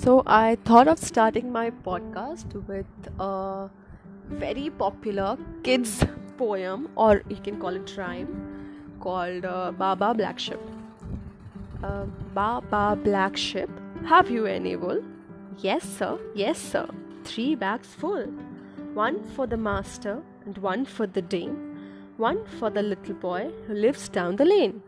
So, I thought of starting my podcast with a very popular kids poem, or you can call it rhyme, called uh, Baba Black Sheep. Uh, Baba Black Sheep, have you any wool? Yes, sir, yes, sir. Three bags full. One for the master, and one for the dame, one for the little boy who lives down the lane.